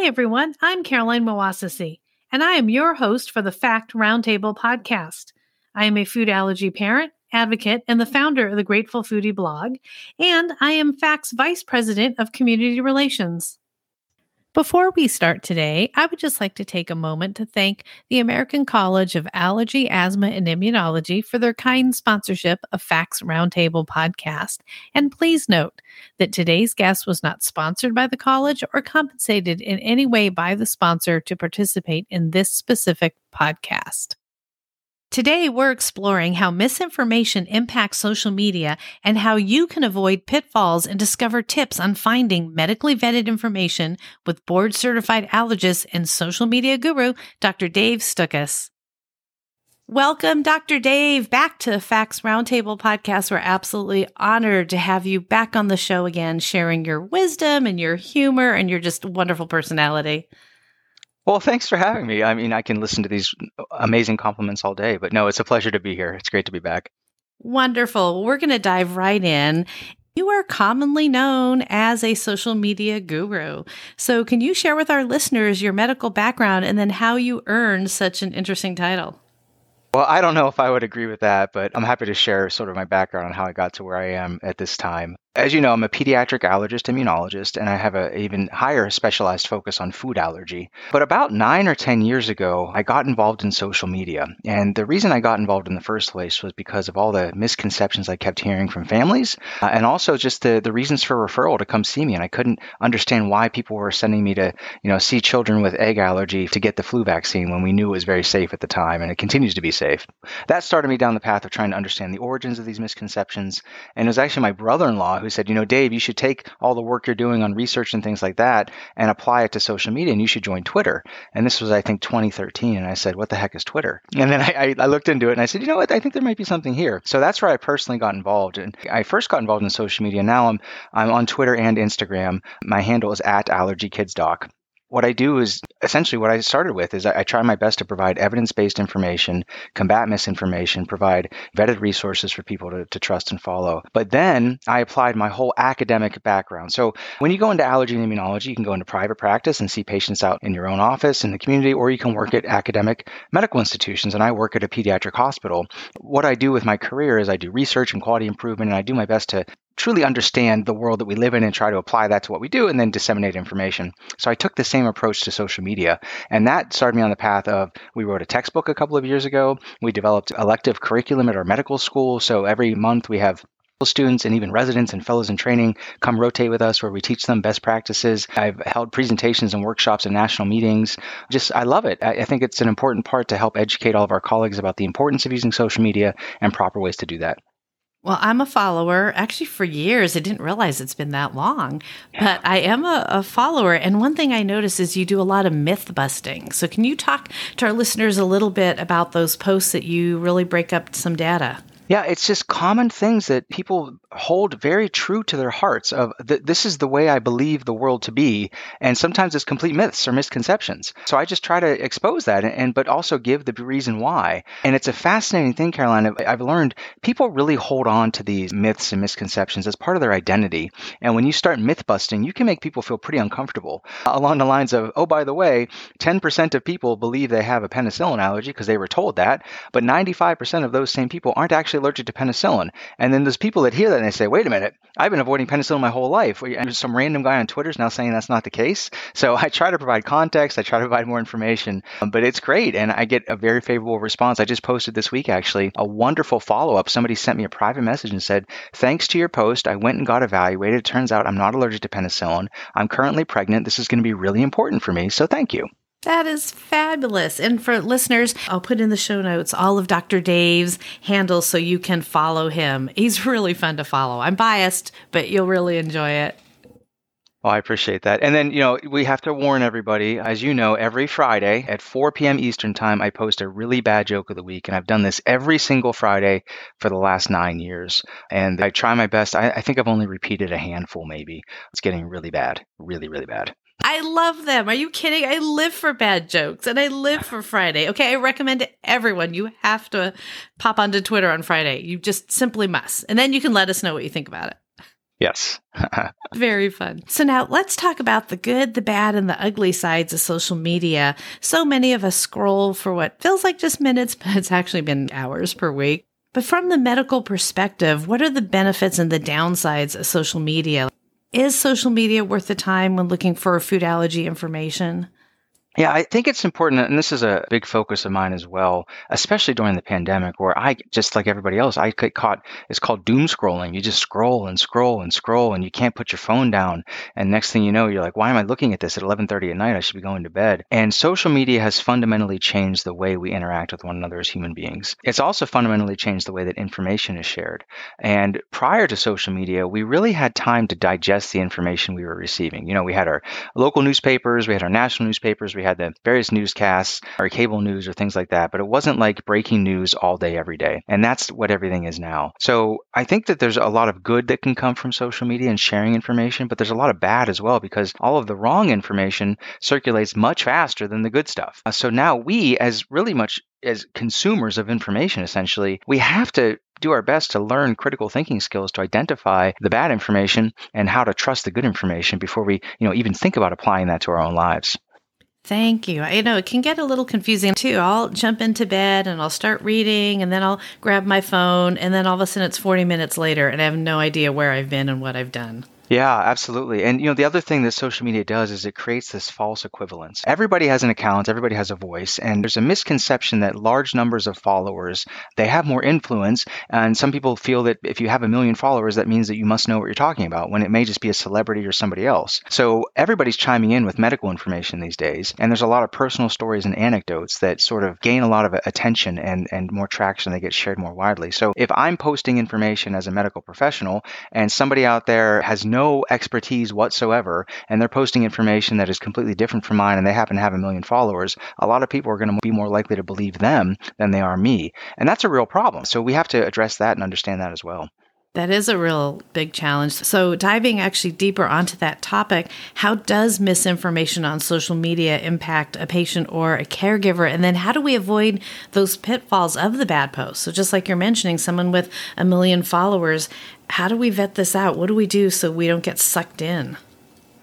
Hi, everyone. I'm Caroline Moassessi, and I am your host for the Fact Roundtable podcast. I am a food allergy parent, advocate, and the founder of the Grateful Foodie blog, and I am FACT's Vice President of Community Relations. Before we start today, I would just like to take a moment to thank the American College of Allergy, Asthma, and Immunology for their kind sponsorship of Facts Roundtable podcast. And please note that today's guest was not sponsored by the college or compensated in any way by the sponsor to participate in this specific podcast. Today, we're exploring how misinformation impacts social media and how you can avoid pitfalls and discover tips on finding medically vetted information with board certified allergist and social media guru, Dr. Dave Stukus. Welcome, Dr. Dave, back to the Facts Roundtable podcast. We're absolutely honored to have you back on the show again, sharing your wisdom and your humor and your just wonderful personality. Well, thanks for having me. I mean, I can listen to these amazing compliments all day, but no, it's a pleasure to be here. It's great to be back. Wonderful. We're going to dive right in. You are commonly known as a social media guru. So, can you share with our listeners your medical background and then how you earned such an interesting title? Well, I don't know if I would agree with that, but I'm happy to share sort of my background on how I got to where I am at this time. As you know, I'm a pediatric allergist immunologist, and I have an even higher specialized focus on food allergy. But about nine or 10 years ago, I got involved in social media. And the reason I got involved in the first place was because of all the misconceptions I kept hearing from families, uh, and also just the, the reasons for referral to come see me. And I couldn't understand why people were sending me to, you know, see children with egg allergy to get the flu vaccine when we knew it was very safe at the time, and it continues to be safe. That started me down the path of trying to understand the origins of these misconceptions. And it was actually my brother in law who said, you know, Dave, you should take all the work you're doing on research and things like that and apply it to social media and you should join Twitter. And this was, I think, 2013. And I said, what the heck is Twitter? And then I, I looked into it and I said, you know what? I think there might be something here. So that's where I personally got involved. And I first got involved in social media. Now I'm, I'm on Twitter and Instagram. My handle is at allergykidsdoc what I do is essentially what I started with is I, I try my best to provide evidence-based information, combat misinformation, provide vetted resources for people to, to trust and follow. But then I applied my whole academic background. So when you go into allergy and immunology, you can go into private practice and see patients out in your own office in the community, or you can work at academic medical institutions. And I work at a pediatric hospital. What I do with my career is I do research and quality improvement, and I do my best to truly understand the world that we live in and try to apply that to what we do and then disseminate information. So I took the same approach to social media. And that started me on the path of we wrote a textbook a couple of years ago. We developed elective curriculum at our medical school. So every month we have students and even residents and fellows in training come rotate with us where we teach them best practices. I've held presentations and workshops and national meetings. Just, I love it. I think it's an important part to help educate all of our colleagues about the importance of using social media and proper ways to do that. Well, I'm a follower actually for years. I didn't realize it's been that long, but I am a, a, follower. And one thing I notice is you do a lot of myth busting. So, can you talk to our listeners a little bit about those posts that you really break up some data? Yeah, it's just common things that people hold very true to their hearts of th- this is the way I believe the world to be, and sometimes it's complete myths or misconceptions. So I just try to expose that and, and but also give the reason why. And it's a fascinating thing, Caroline. I've learned people really hold on to these myths and misconceptions as part of their identity. And when you start myth busting, you can make people feel pretty uncomfortable along the lines of, oh, by the way, 10% of people believe they have a penicillin allergy because they were told that, but 95% of those same people aren't actually allergic to penicillin. And then there's people that hear that and they say, wait a minute, I've been avoiding penicillin my whole life. And some random guy on Twitter is now saying that's not the case. So I try to provide context, I try to provide more information, but it's great. And I get a very favorable response. I just posted this week, actually, a wonderful follow up. Somebody sent me a private message and said, thanks to your post, I went and got evaluated. It turns out I'm not allergic to penicillin. I'm currently pregnant. This is going to be really important for me. So thank you. That is fabulous. And for listeners, I'll put in the show notes all of Dr. Dave's handles so you can follow him. He's really fun to follow. I'm biased, but you'll really enjoy it. Well, I appreciate that. And then, you know, we have to warn everybody. As you know, every Friday at 4 p.m. Eastern Time, I post a really bad joke of the week. And I've done this every single Friday for the last nine years. And I try my best. I, I think I've only repeated a handful, maybe. It's getting really bad, really, really bad. I love them. Are you kidding? I live for bad jokes and I live for Friday. Okay, I recommend to everyone you have to pop onto Twitter on Friday. You just simply must. And then you can let us know what you think about it. Yes. Very fun. So now let's talk about the good, the bad, and the ugly sides of social media. So many of us scroll for what feels like just minutes, but it's actually been hours per week. But from the medical perspective, what are the benefits and the downsides of social media? Is social media worth the time when looking for food allergy information? Yeah, I think it's important, and this is a big focus of mine as well, especially during the pandemic, where I, just like everybody else, I get caught. It's called doom scrolling. You just scroll and scroll and scroll, and you can't put your phone down. And next thing you know, you're like, "Why am I looking at this at 11:30 at night? I should be going to bed." And social media has fundamentally changed the way we interact with one another as human beings. It's also fundamentally changed the way that information is shared. And prior to social media, we really had time to digest the information we were receiving. You know, we had our local newspapers, we had our national newspapers we had the various newscasts or cable news or things like that, but it wasn't like breaking news all day, every day. And that's what everything is now. So I think that there's a lot of good that can come from social media and sharing information, but there's a lot of bad as well because all of the wrong information circulates much faster than the good stuff. Uh, so now we, as really much as consumers of information, essentially, we have to do our best to learn critical thinking skills to identify the bad information and how to trust the good information before we, you know, even think about applying that to our own lives. Thank you. I know it can get a little confusing too. I'll jump into bed and I'll start reading and then I'll grab my phone and then all of a sudden it's 40 minutes later and I have no idea where I've been and what I've done. Yeah, absolutely. And you know, the other thing that social media does is it creates this false equivalence. Everybody has an account, everybody has a voice, and there's a misconception that large numbers of followers, they have more influence, and some people feel that if you have a million followers that means that you must know what you're talking about when it may just be a celebrity or somebody else. So everybody's chiming in with medical information these days, and there's a lot of personal stories and anecdotes that sort of gain a lot of attention and and more traction, they get shared more widely. So if I'm posting information as a medical professional and somebody out there has no no expertise whatsoever and they're posting information that is completely different from mine and they happen to have a million followers, a lot of people are going to be more likely to believe them than they are me. And that's a real problem. So we have to address that and understand that as well. That is a real big challenge. So, diving actually deeper onto that topic, how does misinformation on social media impact a patient or a caregiver? And then, how do we avoid those pitfalls of the bad posts? So, just like you're mentioning, someone with a million followers, how do we vet this out? What do we do so we don't get sucked in?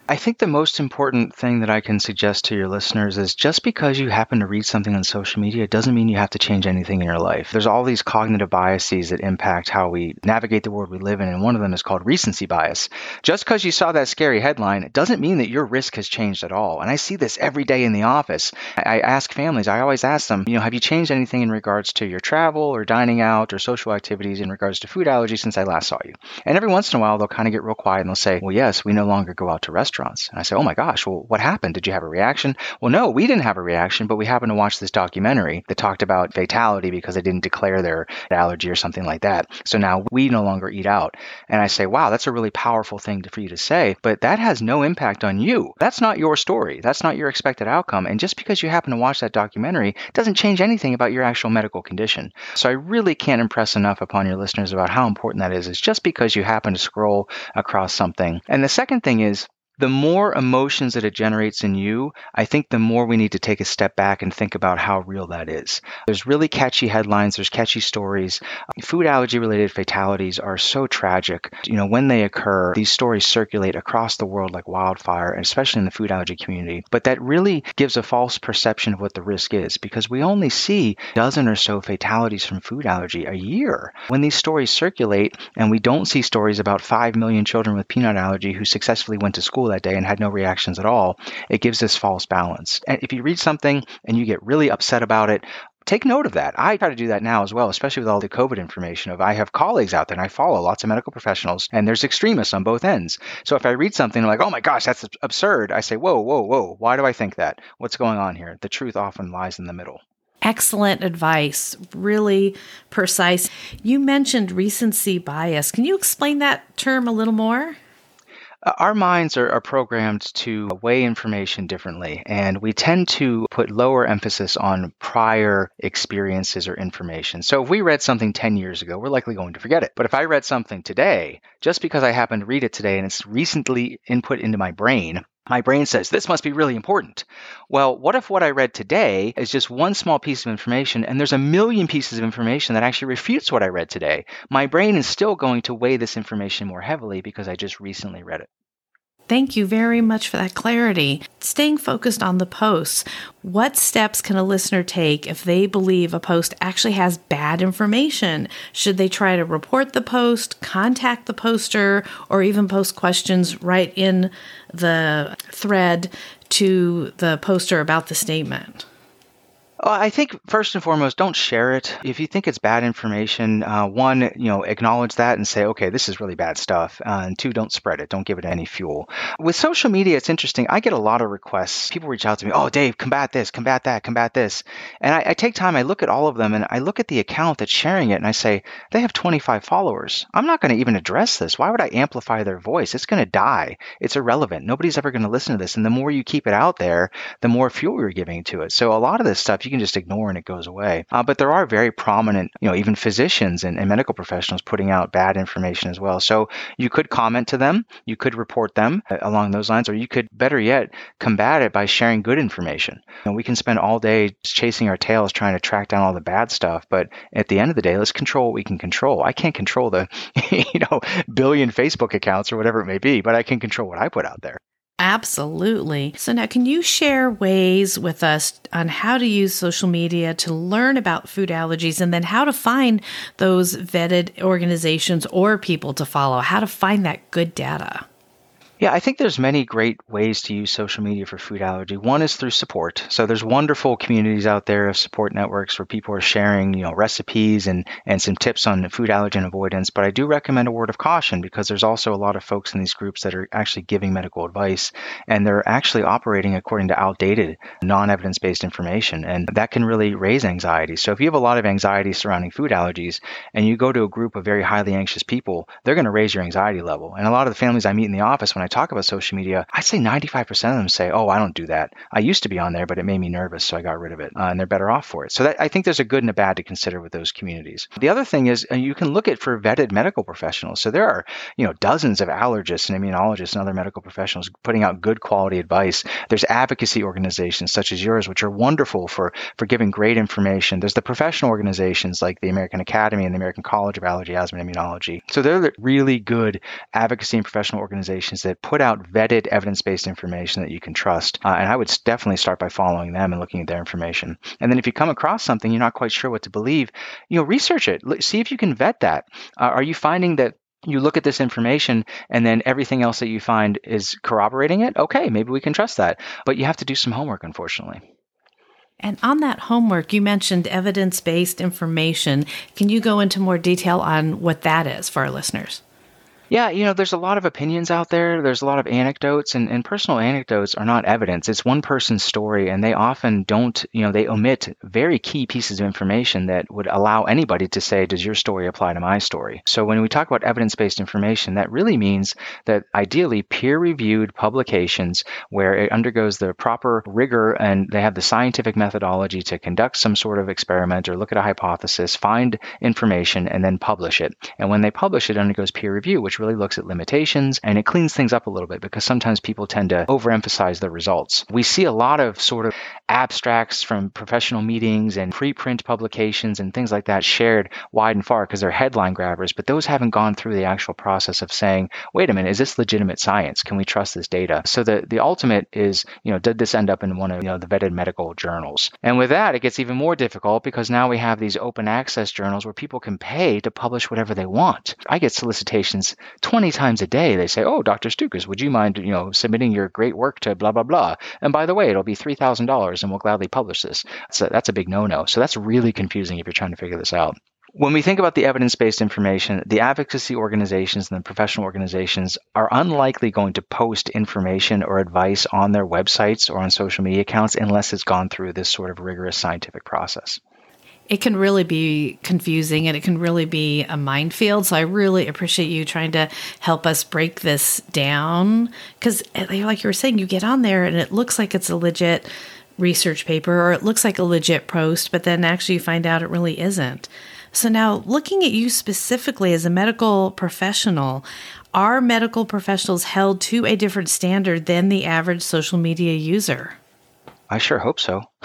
I think the most important thing that I can suggest to your listeners is just because you happen to read something on social media doesn't mean you have to change anything in your life. There's all these cognitive biases that impact how we navigate the world we live in, and one of them is called recency bias. Just because you saw that scary headline it doesn't mean that your risk has changed at all. And I see this every day in the office. I ask families, I always ask them, you know, have you changed anything in regards to your travel or dining out or social activities in regards to food allergies since I last saw you? And every once in a while, they'll kind of get real quiet and they'll say, well, yes, we no longer go out to restaurants restaurants. And I say, Oh my gosh, well, what happened? Did you have a reaction? Well, no, we didn't have a reaction, but we happened to watch this documentary that talked about fatality because they didn't declare their allergy or something like that. So now we no longer eat out. And I say, Wow, that's a really powerful thing for you to say, but that has no impact on you. That's not your story. That's not your expected outcome. And just because you happen to watch that documentary doesn't change anything about your actual medical condition. So I really can't impress enough upon your listeners about how important that is. It's just because you happen to scroll across something. And the second thing is, the more emotions that it generates in you, I think the more we need to take a step back and think about how real that is. There's really catchy headlines, there's catchy stories. Food allergy related fatalities are so tragic. You know, when they occur, these stories circulate across the world like wildfire, especially in the food allergy community. But that really gives a false perception of what the risk is because we only see a dozen or so fatalities from food allergy a year. When these stories circulate and we don't see stories about 5 million children with peanut allergy who successfully went to school that day and had no reactions at all, it gives this false balance. And if you read something and you get really upset about it, take note of that. I try to do that now as well, especially with all the COVID information of I have colleagues out there and I follow lots of medical professionals and there's extremists on both ends. So if I read something like, oh my gosh, that's absurd, I say, whoa, whoa, whoa, why do I think that? What's going on here? The truth often lies in the middle. Excellent advice, really precise. You mentioned recency bias. Can you explain that term a little more? Uh, our minds are, are, programmed to weigh information differently, and we tend to put lower emphasis on prior experiences or information. So if we read something 10 years ago, we're likely going to forget it. But if I read something today, just because I happen to read it today and it's recently input into my brain, my brain says this must be really important. Well, what if what I read today is just one small piece of information and there's a million pieces of information that actually refutes what I read today? My brain is still going to weigh this information more heavily because I just recently read it. Thank you very much for that clarity. Staying focused on the posts, what steps can a listener take if they believe a post actually has bad information? Should they try to report the post, contact the poster, or even post questions right in the thread to the poster about the statement? I think first and foremost, don't share it. If you think it's bad information, uh, one, you know, acknowledge that and say, okay, this is really bad stuff. Uh, and two, don't spread it. Don't give it any fuel. With social media, it's interesting. I get a lot of requests. People reach out to me, oh, Dave, combat this, combat that, combat this. And I, I take time, I look at all of them, and I look at the account that's sharing it, and I say, they have 25 followers. I'm not going to even address this. Why would I amplify their voice? It's going to die. It's irrelevant. Nobody's ever going to listen to this. And the more you keep it out there, the more fuel you're giving to it. So a lot of this stuff, you can just ignore and it goes away. Uh, but there are very prominent, you know, even physicians and, and medical professionals putting out bad information as well. So you could comment to them, you could report them uh, along those lines, or you could, better yet, combat it by sharing good information. And we can spend all day chasing our tails trying to track down all the bad stuff, but at the end of the day, let's control what we can control. I can't control the, you know, billion Facebook accounts or whatever it may be, but I can control what I put out there. Absolutely. So, now can you share ways with us on how to use social media to learn about food allergies and then how to find those vetted organizations or people to follow? How to find that good data? Yeah, I think there's many great ways to use social media for food allergy. One is through support. So there's wonderful communities out there of support networks where people are sharing, you know, recipes and and some tips on food allergen avoidance. But I do recommend a word of caution because there's also a lot of folks in these groups that are actually giving medical advice and they're actually operating according to outdated, non-evidence-based information, and that can really raise anxiety. So if you have a lot of anxiety surrounding food allergies and you go to a group of very highly anxious people, they're going to raise your anxiety level. And a lot of the families I meet in the office when I I talk about social media, I'd say 95% of them say, "Oh, I don't do that. I used to be on there, but it made me nervous, so I got rid of it." Uh, and they're better off for it. So that, I think there's a good and a bad to consider with those communities. The other thing is you can look at for vetted medical professionals. So there are, you know, dozens of allergists and immunologists and other medical professionals putting out good quality advice. There's advocacy organizations such as yours, which are wonderful for for giving great information. There's the professional organizations like the American Academy and the American College of Allergy, Asthma, and Immunology. So they're really good advocacy and professional organizations that put out vetted evidence based information that you can trust. Uh, and I would definitely start by following them and looking at their information. And then if you come across something you're not quite sure what to believe, you know, research it. See if you can vet that. Uh, are you finding that you look at this information and then everything else that you find is corroborating it? Okay, maybe we can trust that. But you have to do some homework, unfortunately. And on that homework, you mentioned evidence based information. Can you go into more detail on what that is for our listeners? Yeah, you know, there's a lot of opinions out there. There's a lot of anecdotes, and, and personal anecdotes are not evidence. It's one person's story, and they often don't, you know, they omit very key pieces of information that would allow anybody to say, does your story apply to my story? So when we talk about evidence based information, that really means that ideally peer reviewed publications where it undergoes the proper rigor and they have the scientific methodology to conduct some sort of experiment or look at a hypothesis, find information, and then publish it. And when they publish it, it undergoes peer review, which really looks at limitations and it cleans things up a little bit because sometimes people tend to overemphasize the results. We see a lot of sort of abstracts from professional meetings and preprint publications and things like that shared wide and far because they're headline grabbers, but those haven't gone through the actual process of saying, wait a minute, is this legitimate science? Can we trust this data? So the, the ultimate is, you know, did this end up in one of you know, the vetted medical journals? And with that, it gets even more difficult because now we have these open access journals where people can pay to publish whatever they want. I get solicitations 20 times a day they say, "Oh, Dr. Stukus, would you mind, you know, submitting your great work to blah blah blah?" And by the way, it'll be $3,000 ours and we'll gladly publish this. That's a, that's a big no no. So that's really confusing if you're trying to figure this out. When we think about the evidence based information, the advocacy organizations and the professional organizations are unlikely going to post information or advice on their websites or on social media accounts unless it's gone through this sort of rigorous scientific process it can really be confusing and it can really be a minefield. So I really appreciate you trying to help us break this down because, eh, like you were saying, you get on there and it looks like it's a legit research paper or it looks like a legit post, but then actually you find out it really isn't. So now, looking at you specifically as a medical professional, are medical professionals held to a different standard than the average social media user? I sure hope so.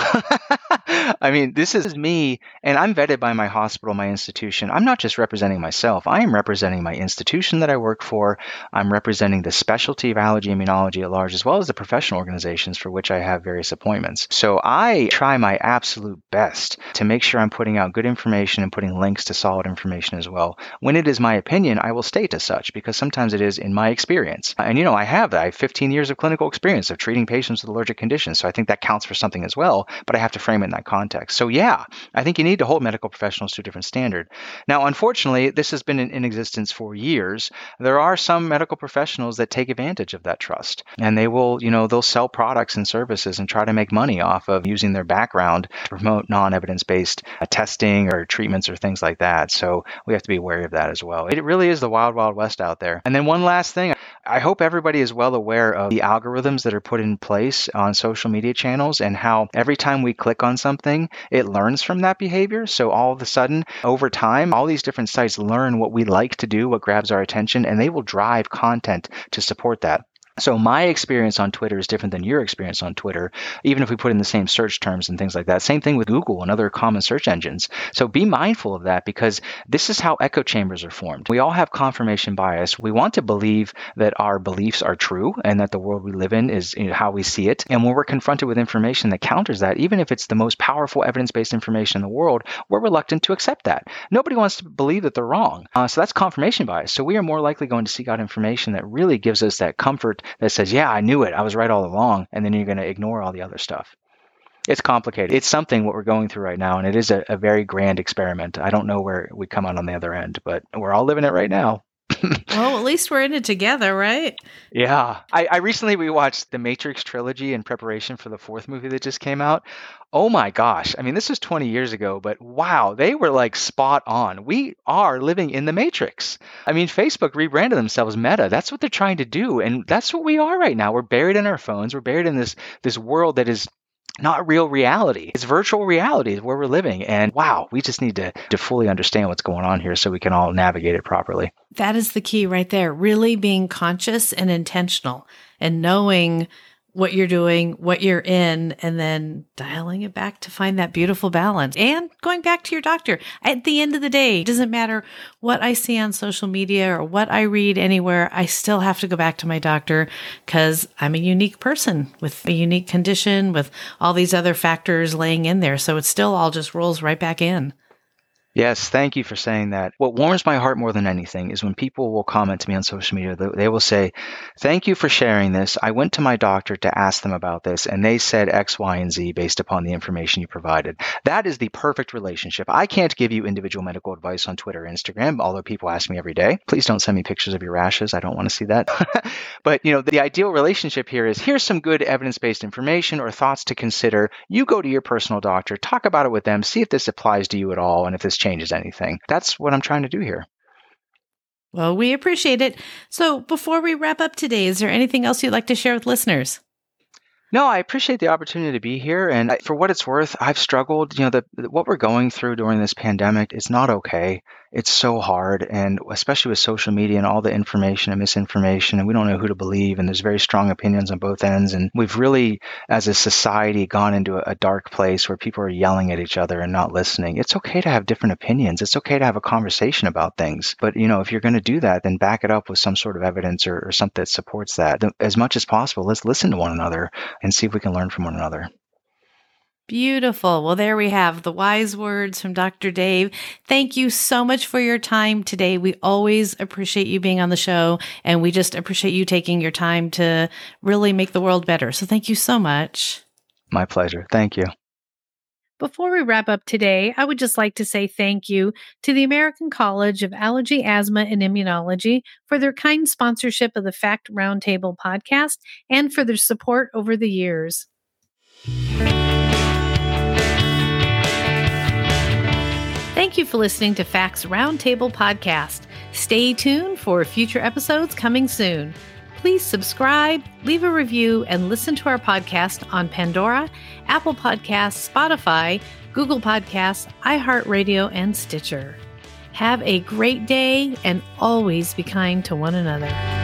I mean, this is me, and I'm vetted by my hospital, my institution. I'm not just representing myself, I am representing my institution that I work for. I'm representing the specialty of allergy immunology at large, as well as the professional organizations for which I have various appointments. So I try my absolute best to make sure I'm putting out good information and putting links to solid information as well. When it is my opinion, I will state as such because sometimes it is in my experience. And you know, I have that. I have 15 years of clinical experience of treating patients with allergic conditions. So I think that counts for something as well, but I have to frame it in that context. So yeah, I think you need to hold medical professionals to a different standard. Now, unfortunately, this has been in, in existence for years. There are some medical professionals that take advantage of that trust, and they will, you know, they'll sell products and services and try to make money off of using their background to promote non-evidence-based uh, testing or treatments or things like that. So we have to be wary of that as well. It really is the wild, wild west out there. And then one last thing, I hope everybody is well aware of the algorithms that are put in place on social media channels and how every time we click on something, it learns from that behavior. So all of a sudden, over time, all these different sites learn what we like to do, what grabs our attention, and they will drive content to support that. So my experience on Twitter is different than your experience on Twitter, even if we put in the same search terms and things like that. Same thing with Google and other common search engines. So be mindful of that because this is how echo chambers are formed. We all have confirmation bias. We want to believe that our beliefs are true and that the world we live in is you know, how we see it. And when we're confronted with information that counters that, even if it's the most powerful evidence-based information in the world, we're reluctant to accept that. Nobody wants to believe that they're wrong. Uh, so that's confirmation bias. So we are more likely going to seek out information that really gives us that comfort that says, yeah, I knew it. I was right all along. And then you're going to ignore all the other stuff. It's complicated. It's something what we're going through right now. And it is a, a very grand experiment. I don't know where we come out on the other end, but we're all living it right now. well, at least we're in it together, right? Yeah. I, I recently rewatched the Matrix trilogy in preparation for the fourth movie that just came out. Oh my gosh. I mean, this was 20 years ago, but wow, they were like spot on. We are living in the Matrix. I mean, Facebook rebranded themselves Meta. That's what they're trying to do. And that's what we are right now. We're buried in our phones. We're buried in this this world that is not real reality. It's virtual reality where we're living. And wow, we just need to, to fully understand what's going on here so we can all navigate it properly. That is the key right there. Really being conscious and intentional and knowing what you're doing, what you're in, and then dialing it back to find that beautiful balance and going back to your doctor. At the end of the day, it doesn't matter what I see on social media or what I read anywhere. I still have to go back to my doctor because I'm a unique person with a unique condition with all these other factors laying in there. So it still all just rolls right back in. Yes, thank you for saying that. What warms my heart more than anything is when people will comment to me on social media. They will say, Thank you for sharing this. I went to my doctor to ask them about this, and they said X, Y, and Z based upon the information you provided. That is the perfect relationship. I can't give you individual medical advice on Twitter or Instagram, although people ask me every day. Please don't send me pictures of your rashes. I don't want to see that. but, you know, the ideal relationship here is here's some good evidence based information or thoughts to consider. You go to your personal doctor, talk about it with them, see if this applies to you at all, and if this changes anything. That's what I'm trying to do here. Well, we appreciate it. So, before we wrap up today, is there anything else you'd like to share with listeners? No, I appreciate the opportunity to be here. And for what it's worth, I've struggled. You know, the, what we're going through during this pandemic is not okay it's so hard and especially with social media and all the information and misinformation and we don't know who to believe and there's very strong opinions on both ends and we've really as a society gone into a, a dark place where people are yelling at each other and not listening. It's okay to have different opinions. It's okay to have a conversation about things. But you know if you're going to do that then back it up with some sort of evidence or, or something that supports that. As much as possible let's listen to one another and see if we can learn from one another Beautiful. Well, there we have the wise words from Dr. Dave. Thank you so much for your time today. We always appreciate you being on the show, and we just appreciate you taking your time to really make the world better. So, thank you so much. My pleasure. Thank you. Before we wrap up today, I would just like to say thank you to the American College of Allergy, Asthma, and Immunology for their kind sponsorship of the Fact Roundtable podcast and for their support over the years. Thank you for listening to Facts Roundtable podcast. Stay tuned for future episodes coming soon. Please subscribe, leave a review, and listen to our podcast on Pandora, Apple Podcasts, Spotify, Google Podcasts, iHeartRadio, and Stitcher. Have a great day and always be kind to one another.